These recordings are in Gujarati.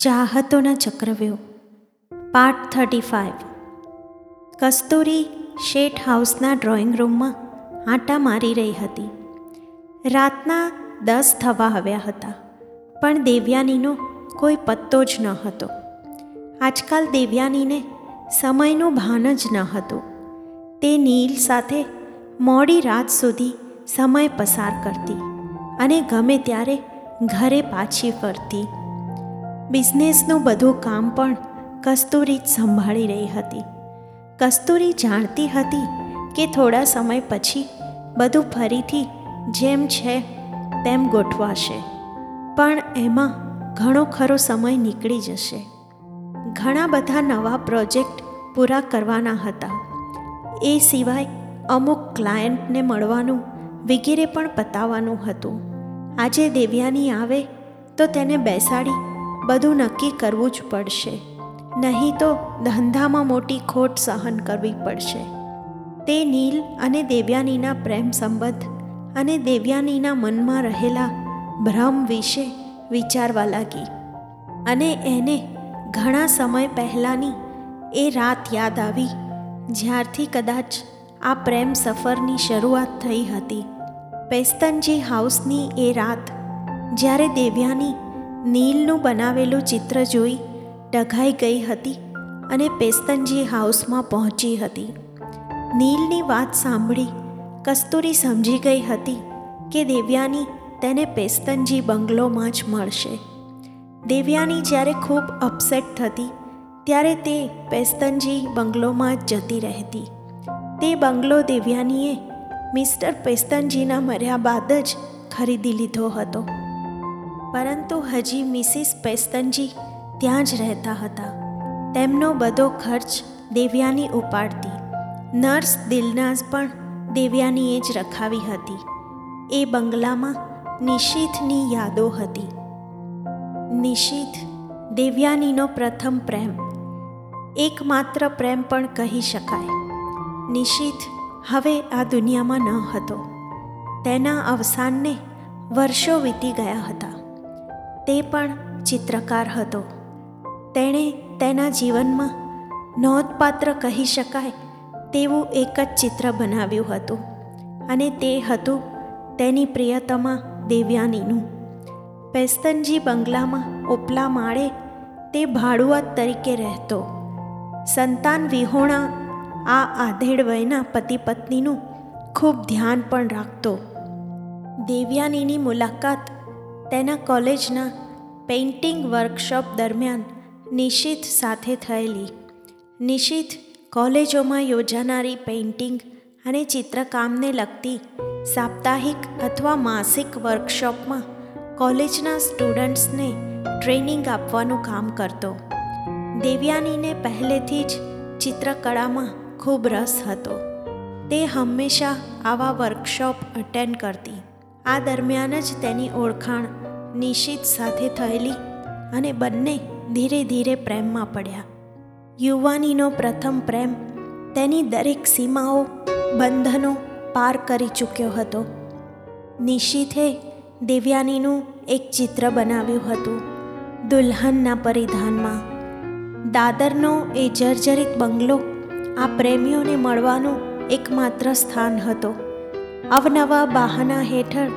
ચાહતોના ચક્રવ્યૂહ. Part thirty five. Kasturi Sheth હાઉસના ડ્રોઈંગ રૂમમાં આંટા મારી રહી હતી. રાતના દસ થવા આવ્યા હતા, પણ દેવ્યાનીનો કોઈ પત્તો જ ન હતો. આજકાલ દેવ્યાનીને સમયનું ભાન જ ન હતું. તે નીલ સાથે મોડી રાત સુધી સમય પસાર કરતી અને ગમે ત્યારે ઘરે પાછી ફરતી. બિઝનેસનું બધું કામ પણ કસ્તુરી જ સંભાળી રહી હતી. કસ્તુરી જાણતી હતી કે થોડા સમય પછી બધું ફરીથી જેમ છે તેમ ગોઠવાશે. પણ એમાં ઘણો ખરો સમય નીકળી જશે. ઘણા બધા નવા પ્રોજેક્ટ પૂરા કરવાના હતા. એ સિવાય અમુક ક્લાયન્ટને મળવાનું વગેરે પણ પતાવવાનું હતું. આજે દેવ્યાની આવે તો તેને બેસાડી બધું નક્કી કરવું જ પડશે. નહીં તો ધંધામાં મોટી ખોટ સહન કરવી પડશે. તે નીલ અને દેવ્યાનીના પ્રેમ સંબંધ અને દેવ્યાનીના મનમાં રહેલા ભ્રમ વિશે વિચારવા લાગી. અને એને ઘણા સમય પહેલાંની એ રાત યાદ આવી, જ્યારથી કદાચ આ પ્રેમ સફરની શરૂઆત થઈ હતી. પેસ્તનજી હાઉસની એ રાત જ્યારે દેવ્યાની નીલનું બનાવેલું ચિત્ર જોઈ ડઘાઈ ગઈ હતી અને પેસ્તનજી હાઉસમાં પહોંચી હતી. નીલની વાત સાંભળી કસ્તુરી સમજી ગઈ હતી કે દેવ્યાની તેને પેસ્તનજી બંગલોમાં જ મળશે. દેવ્યાની જ્યારે ખૂબ અપસેટ થતી, ત્યારે તે પેસ્તનજી બંગલોમાં જ જતી રહેતી. તે બંગલો દેવ્યાનીએ મિસ્ટર પેસ્તનજીના મર્યા બાદ જ ખરીદી લીધો હતો. પરંતુ હજી મિસિસ પેસ્તનજી ત્યાં જ રહેતા હતા. તેમનો બધો ખર્ચ દેવ્યાની ઉપાડતી. નર્સ દિલનાઝ પણ દેવ્યાનીએ જ રખાવી હતી. એ બંગલામાં નિશીથની યાદો હતી. નિશીથ દેવ્યાનીનો પ્રથમ પ્રેમ. એકમાત્ર પ્રેમ પણ કહી શકાય. નિશીથ હવે આ દુનિયામાં ન હતો. તેના અવસાનને વર્ષો વીતી ગયા હતા. તે પણ ચિત્રકાર હતો. તેણે તેના જીવનમાં નોંધપાત્ર કહી શકાય તેવું એક જ ચિત્ર બનાવ્યું હતું અને તે હતું તેની પ્રિયતમા દેવ્યાનીનું. પેસ્તનજી બંગલામાં ઉપલા માળે તે ભાડુઆત તરીકે રહેતો. સંતાન વિહોણા આ આધેડ વયના પતિ પત્નીનું ખૂબ ધ્યાન પણ રાખતો. દેવ્યાનીની મુલાકાત તેના કોલેજના પેઇન્ટિંગ વર્કશોપ દરમિયાન નિશિત સાથે થયેલી. નિશિત કોલેજોમાં યોજાનારી પેઇન્ટિંગ અને ચિત્રકામને લગતી સાપ્તાહિક અથવા માસિક વર્કશોપમાં કોલેજના સ્ટુડન્ટ્સને ટ્રેનિંગ આપવાનું કામ કરતો. દેવ્યાનીને પહેલેથી જ ચિત્રકળામાં ખૂબ રસ હતો. તે હંમેશા આવા વર્કશોપ અટેન્ડ કરતી. આ દરમિયાન જ તેની ઓળખાણ નિશિત સાથે થયેલી અને બંને ધીરે ધીરે પ્રેમમાં પડ્યા. યુવાનીનો પ્રથમ પ્રેમ તેની દરેક સીમાઓ, બંધનો પાર કરી ચૂક્યો હતો. નિશિથે દિવ્યાનીનું એક ચિત્ર બનાવ્યું હતું દુલ્હનના પરિધાનમાં. દાદરનો એ જર્જરિત બંગલો આ પ્રેમીઓને મળવાનું એકમાત્ર સ્થાન હતો. અવનવા બહાના હેઠળ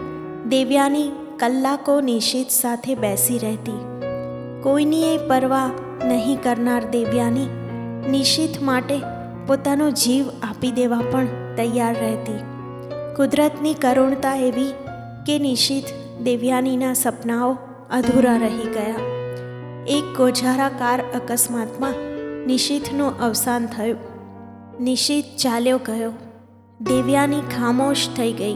દેવ્યાની કલાકો નિશિત સાથે બેસી રહેતી. કોઈની એ પરવા નહીં કરનાર દેવ્યાની નિશિત માટે પોતાનો જીવ આપી દેવા પણ તૈયાર રહેતી. કુદરતની કરુણતા એવી કે નિશિત દેવ્યાનીના સપનાઓ અધૂરા રહી ગયા. એક ગોઝારા કાર અકસ્માતમાં નિશિતનું અવસાન થયું. નિશિત ચાલ્યો ગયો. દેવ્યાની ખામોશ થઈ ગઈ.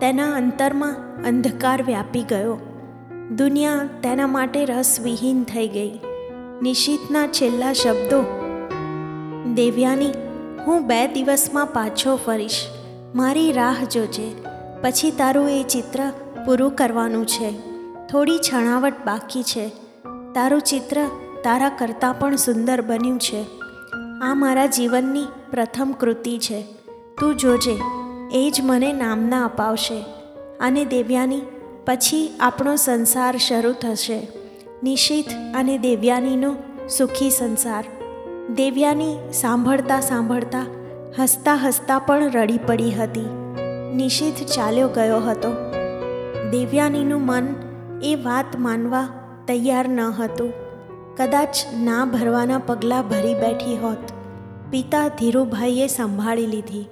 તેના અંતરમાં અંધકાર વ્યાપી ગયો. દુનિયા તેના માટે રસવિહીન થઈ ગઈ. નિશિતના છેલ્લા શબ્દો, દેવ્યાની, હું બે દિવસમાં પાછો ફરીશ. મારી રાહ જોજે. પછી તારું એ ચિત્ર પૂરું કરવાનું છે. થોડી છણાવટ બાકી છે. તારું ચિત્ર તારા કરતાં પણ સુંદર બન્યું છે. આ મારા જીવનની પ્રથમ કૃતિ છે. તું જોજે, એ જ મને નામના અપાવશે. અને દેવ્યાની, પછી આપણો સંસાર શરૂ થશે. નિશિત અને દેવ્યાનીનો સુખી સંસાર. દેવ્યાની સાંભળતા સાંભળતા, હસતા હસતા પણ રડી પડી હતી. નિશિત ચાલ્યો ગયો હતો. દેવ્યાનીનું મન એ વાત માનવા તૈયાર ન હતું. કદાચ ના ભરવાના પગલાં ભરી બેઠી હોત. પિતા ધીરુભાઈએ સંભાળી લીધી.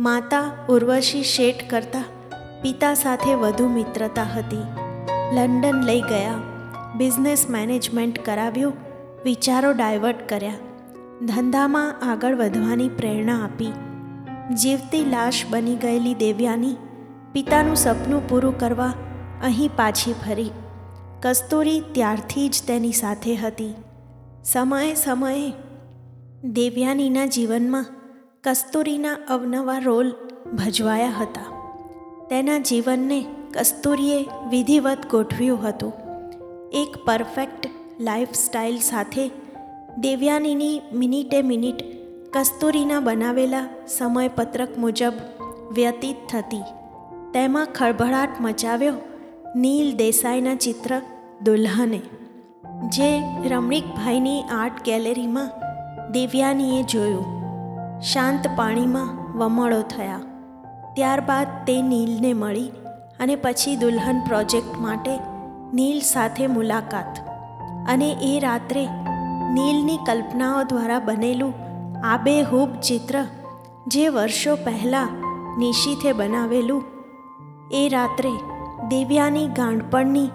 માતા ઉર્વશી શેઠ કરતાં પિતા સાથે વધુ મિત્રતા હતી. લંડન લઈ ગયા. બિઝનેસ મેનેજમેન્ટ કરાવ્યું. વિચારો ડાયવર્ટ કર્યા. ધંધામાં આગળ વધવાની પ્રેરણા આપી. જીવતી લાશ બની ગયેલી દેવ્યાની પિતાનું સપનું પૂરું કરવા અહીં પાછી ફરી. કસ્તુરી ત્યારથી જ તેની સાથે હતી. સમયે સમયે દેવ્યાનીના જીવનમાં કસ્તુરીના અવનવા રોલ ભજવાયા હતા. તેના જીવનને કસ્તુરીએ વિધિવત ગોઠવ્યું હતું. એક પરફેક્ટ લાઇફસ્ટાઇલ સાથે દેવ્યાનીની મિનિટે મિનિટ કસ્તુરીના બનાવેલા સમયપત્રક મુજબ વ્યતીત થતી. તેમાં ખળભળાટ મચાવ્યો નીલ દેસાઈના ચિત્ર દુલ્હને, જે રમણીકભાઈની આર્ટ ગેલેરીમાં દેવ્યાનીએ જોયું. શાંત પાણીમાં વમળો થયા. ત્યારબાદ તે નીલને મળી અને પછી દુલ્હન પ્રોજેક્ટ માટે નીલ સાથે મુલાકાત. અને એ રાત્રે નીલની કલ્પનાઓ દ્વારા બનેલું આબેહૂબ ચિત્ર જે વર્ષો પહેલાં નિશિથે બનાવેલું, એ રાત્રે દિવ્યાની ગાંડપણની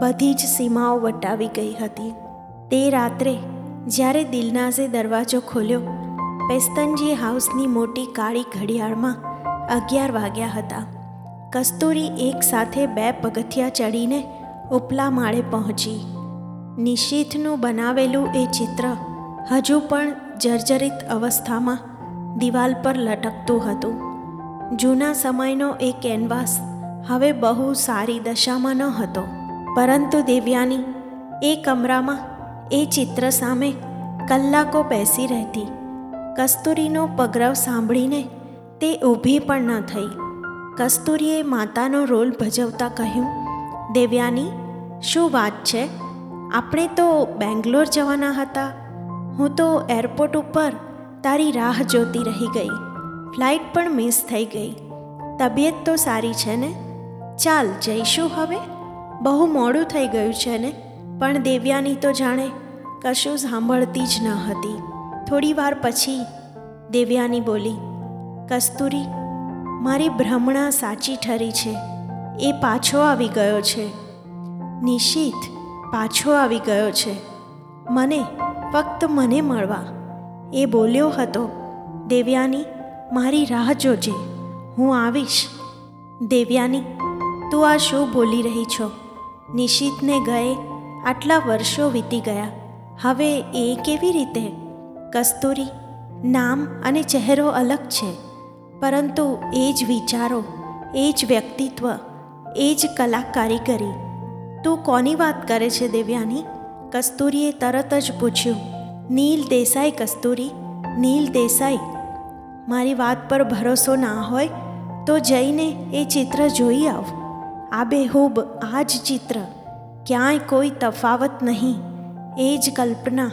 બધી જ સીમાઓ વટાવી ગઈ હતી. તે રાત્રે જ્યારે દિલનાઝે દરવાજો ખોલ્યો પેસ્તનજી હાઉસની મોટી કાળી ઘડિયાળમાં અગિયાર વાગ્યા હતા. કસ્તુરી એક સાથે બે પગથિયા ચડીને ઉપલા માળે પહોંચી. નિશીથનું બનાવેલું એ ચિત્ર હજુ પણ જર્જરિત અવસ્થામાં દિવાલ પર લટકતું હતું. જૂના સમયનો એ કેનવાસ હવે બહુ સારી દશામાં ન હતો પરંતુ દેવ્યાની એ કમરામાં એ ચિત્ર સામે કલાકો બેસી રહેતી. કસ્તુરીનો પગરવ સાંભળીને તે ઊભી પણ ન થઈ. કસ્તુરીએ માતાનો રોલ ભજવતા કહ્યું, દેવ્યાની, શું વાત છે? આપણે તો બેંગ્લોર જવાના હતા. હું તો એરપોર્ટ ઉપર તારી રાહ જોતી રહી ગઈ. ફ્લાઇટ પણ મિસ થઈ ગઈ. તબિયત તો સારી છે ને? ચાલ, જઈશું હવે? બહુ મોડું થઈ ગયું છે ને? પણ દેવ્યાની તો જાણે કશું સાંભળતી જ ન હતી. થોડી વાર પછી દેવ્યાની બોલી, કસ્તુરી, મારી ભ્રમણા સાચી ઠરી છે. એ પાછો આવી ગયો છે. નિશિત પાછો આવી ગયો છે. મને, ફક્ત મને મળવા. એ બોલ્યો હતો, દેવ્યાની, મારી રાહ જોજે. હું આવીશ. દેવ્યાની, તું આ શું બોલી રહી છો? નિશિતને ગયે આટલા વર્ષો વીતી ગયા. હવે એ કેવી રીતે કસ્તુરી, નામ અને ચહેરો અલગ છે, પરંતુ એ જ વિચારો, એ જ વ્યક્તિત્વ, એ જ કલા કારીગરી. તું કોની વાત કરે છે દેવ્યાની? કસ્તુરીએ તરત જ પૂછ્યું, નીલ દેસાઈ કસ્તુરી, નીલ દેસાઈ. મારી વાત પર ભરોસો ના હોય તો જઈને એ ચિત્ર જોઈ આવ. આબેહૂબ આ જ ચિત્ર. ક્યાંય કોઈ તફાવત નહીં. એ જ કલ્પના,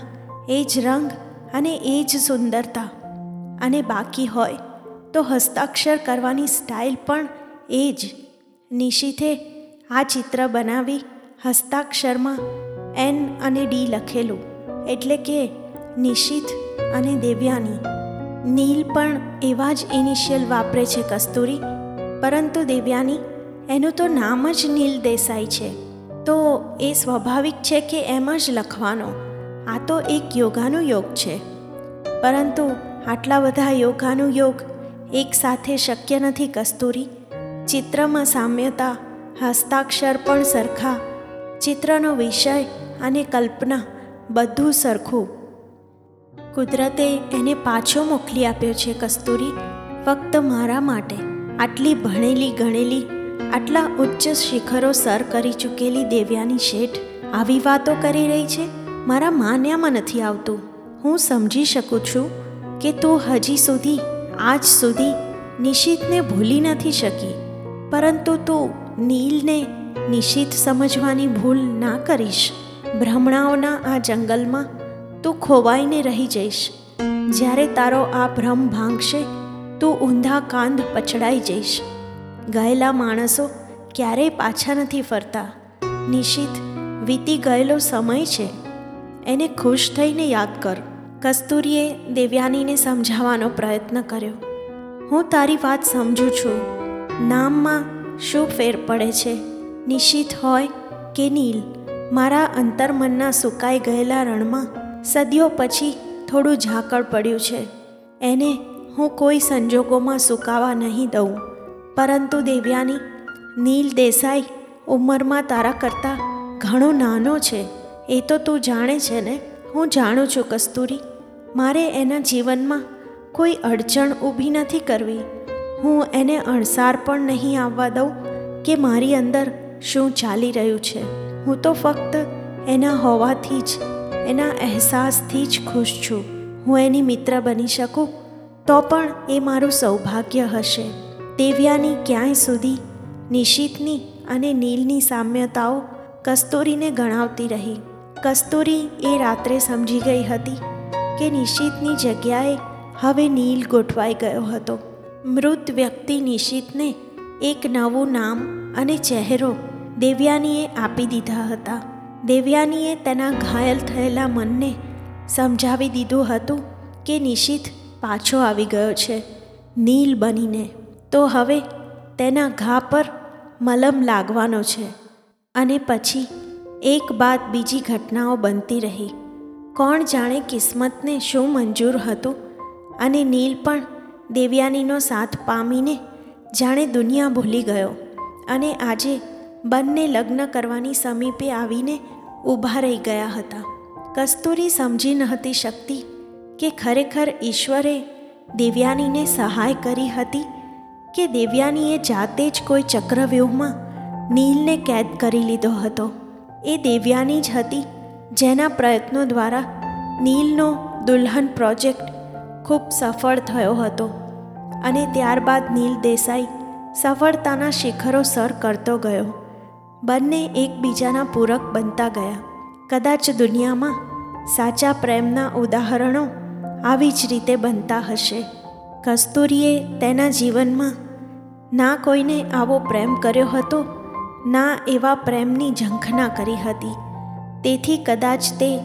એ જ રંગ અને એ જ સુંદરતા. અને બાકી હોય તો હસ્તાક્ષર કરવાની સ્ટાઇલ પણ એ જ. નિશિથે આ ચિત્ર બનાવી હસ્તાક્ષરમાં એન અને ડી લખેલું. એટલે કે નિશિત અને દેવ્યાની. નીલ પણ એવા જ ઇનિશિયલ વાપરે છે કસ્તુરી. પરંતુ દેવ્યાની એનું તો નામ જ નીલ દેસાઈ છે. તો એ સ્વાભાવિક છે કે એમ જ લખવાનો. આ તો એક યોગાનો યોગ છે. પરંતુ આટલા બધા યોગાનું યોગ એક સાથે શક્ય નથી કસ્તુરી. ચિત્રમાં સામ્યતા, હસ્તાક્ષર પણ સરખા. ચિત્રનો વિષય અને કલ્પના બધું સરખું. કુદરતે એને પાછો મોકલી આપ્યો છે કસ્તુરી. ફક્ત મારા માટે. આટલી ભણેલી ગણેલી, આટલા ઉચ્ચ શિખરો સર કરી ચૂકેલી દેવ્યાની શેઠ આવી વાતો કરી રહી છે? મારા માન્યામાં નથી આવતું. હું સમજી શકું છું કે તું હજી સુધી, આજ સુધી નિશિતને ભૂલી નથી શકી. પરંતુ તું નીલને નિશિત સમજવાની ભૂલ ના કરીશ. ભ્રમણાઓના આ જંગલમાં તું ખોવાઈને રહી જઈશ. જ્યારે તારો આ ભ્રમ ભાંગશે, તું ઊંધા કાંધ પછડાઈ જઈશ. ગયેલા માણસો ક્યારેય પાછા નથી ફરતા. નિશિત વીતી ગયેલો સમય છે. એને ખુશ થઈને યાદ કર. કસ્તુરીએ દેવ્યાનીને સમજાવવાનો પ્રયત્ન કર્યો. હું તારી વાત સમજું છું. નામમાં શું ફેર પડે છે? નિશિત હોય કે નીલ? મારા અંતર્મનના સુકાઈ ગયેલા રણમાં સદીઓ પછી થોડું ઝાકળ પડ્યું છે. એને હું કોઈ સંજોગોમાં સુકાવા નહીં દઉં. પરંતુ દેવ્યાની, નીલ દેસાઈ ઉંમરમાં તારા કરતાં ઘણો નાનો છે. એ તો તું જાણે છે ને? હું જાણું છું કસ્તુરી. મારે એના જીવનમાં કોઈ અડચણ ઊભી નથી કરવી. હું એને અણસાર પણ નહીં આવવા દઉં કે મારી અંદર શું ચાલી રહ્યું છે. હું તો ફક્ત એના હોવાથી જ, એના અહેસાસથી જ ખુશ છું. હું એની મિત્ર બની શકું? તો પણ એ મારું સૌભાગ્ય હશે. દેવ્યાની ક્યાંય સુધી નિશિતની અને નીલની સામ્યતાઓ કસ્તુરીને ગણાવતી રહી. કસ્તુરી એ રાત્રે સમજી ગઈ હતી કે નિશિતની જગ્યાએ હવે નીલ ગોઠવાઈ ગયો હતો. મૃત વ્યક્તિ નિશિતને એક નવું નામ અને ચહેરો દેવ્યાનીએ આપી દીધા હતા. દેવ્યાનીએ તેના ઘાયલ થયેલા મનને સમજાવી દીધું હતું કે નિશિત પાછો આવી ગયો છે, નીલ બનીને. તો હવે તેના ઘા પર મલમ લાગવાનો છે અને પછી એક બાદ બીજી ઘટનાઓ બનતી રહી. કોણ જાણે કિસ્મતને શું મંજૂર હતું અને નીલ પણ દેવ્યાનીનો સાથ પામીને જાણે દુનિયા ભૂલી ગયો અને આજે બંને લગ્ન કરવાની સમીપે આવીને ઊભા રહી ગયા હતા. કસ્તુરી સમજી નહોતી શકતી કે ખરેખર ઈશ્વરે દેવ્યાનીને સહાય કરી હતી કે દેવ્યાનીએ જાતે જ કોઈ ચક્રવ્યૂહમાં નીલને કેદ કરી લીધો હતો. એ દેવ્યાની જ હતી, જેના પ્રયત્નો દ્વારા નીલનો દુલ્હન પ્રોજેક્ટ ખૂબ સફળ થયો હતો અને ત્યારબાદ નીલ દેસાઈ સફળતાના શિખરો સર કરતો ગયો. બંને એકબીજાના પૂરક બનતા ગયા. કદાચ દુનિયામાં સાચા પ્રેમના ઉદાહરણો આવી જ રીતે બનતા હશે. કસ્તુરીએ તેના જીવનમાં ના કોઈને આવો પ્રેમ કર્યો હતો? ના એવા પ્રેમની ઝંખના કરી હતી. તેથી કદાચ તે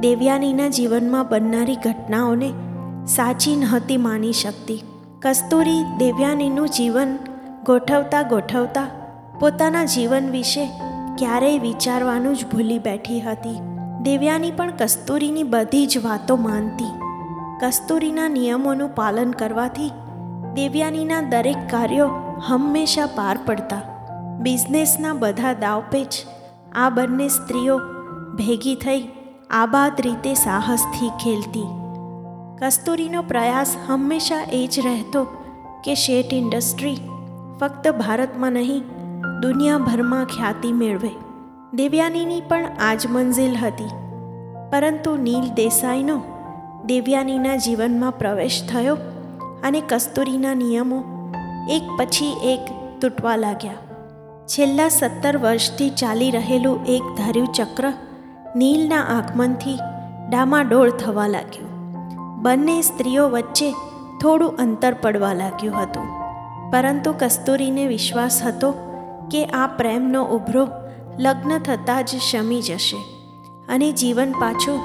દેવ્યાનીના જીવનમાં બનનારી ઘટનાઓને સાચી નહોતી માની શકતી. કસ્તુરી દેવ્યાનીનું જીવન ગોઠવતા ગોઠવતા પોતાના જીવન વિશે ક્યારેય વિચારવાનું જ ભૂલી બેઠી હતી. દેવ્યાની પણ કસ્તુરીની બધી જ વાતો માનતી. કસ્તુરીના નિયમોનું પાલન કરવાથી દેવ્યાનીના દરેક કાર્યો હંમેશા પાર પડતા. બિઝનેસના બધા દાવપેચ આ બંને સ્ત્રીઓ ભેગી થઈ આબાદ રીતે સાહસથી ખેલતી. કસ્તુરીનો પ્રયાસ હંમેશા એ જ રહેતો કે શેઠ ઇન્ડસ્ટ્રી ફક્ત ભારતમાં નહીં, દુનિયાભરમાં ખ્યાતિ મેળવે. દેવ્યાનીની પણ આજ મંઝિલ હતી. પરંતુ નીલ દેસાઈનો દેવ્યાનીના જીવનમાં પ્રવેશ થયો અને કસ્તુરીના નિયમો એક પછી એક તૂટવા લાગ્યા. છેલ્લા સત્તર વર્ષથી ચાલી રહેલું એક ધાર્યું ચક્ર નીલના આગમનથી ડામાડોળ થવા લાગ્યું. બંને સ્ત્રીઓ વચ્ચે થોડું અંતર પડવા લાગ્યું હતું. પરંતુ કસ્તુરીને વિશ્વાસ હતો કે આ પ્રેમનો ઉભરો લગ્ન થતાં જ શમી જશે અને જીવન પાછું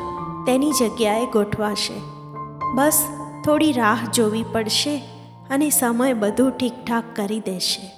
તેની જગ્યાએ ગોઠવાશે. બસ થોડી રાહ જોવી પડશે અને સમય બધું ઠીકઠાક કરી દેશે.